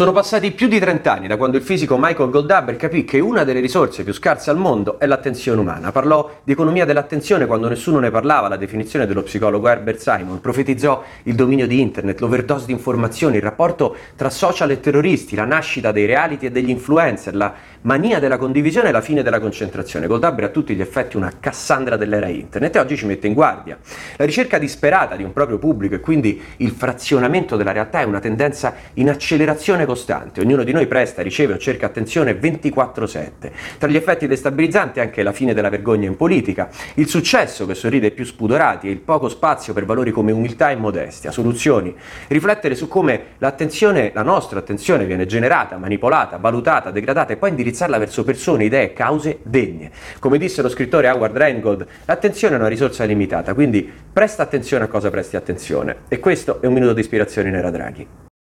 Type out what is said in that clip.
Sono passati più di 30 anni da quando il fisico Michael Goldhaber capì che una delle risorse più scarse al mondo è l'attenzione umana. Parlò di economia dell'attenzione quando nessuno ne parlava, la definizione dello psicologo Herbert Simon. Profetizzò il dominio di internet, l'overdose di informazioni, il rapporto tra social e terroristi, la nascita dei reality e degli influencer, la mania della condivisione e la fine della concentrazione. Goldhaber è a tutti gli effetti una Cassandra dell'era internet e oggi ci mette in guardia. La ricerca disperata di un proprio pubblico e quindi il frazionamento della realtà è una tendenza in accelerazione costante, ognuno di noi presta, riceve o cerca attenzione 24/7. Tra gli effetti destabilizzanti anche la fine della vergogna in politica, il successo che sorride ai più spudorati e il poco spazio per valori come umiltà e modestia, soluzioni, riflettere su come l'attenzione, la nostra attenzione viene generata, manipolata, valutata, degradata e poi indirizzarla verso persone, idee e cause degne. Come disse lo scrittore Howard Reingold, l'attenzione è una risorsa limitata, quindi presta attenzione a cosa presti attenzione. E questo è un minuto di ispirazione in era Draghi.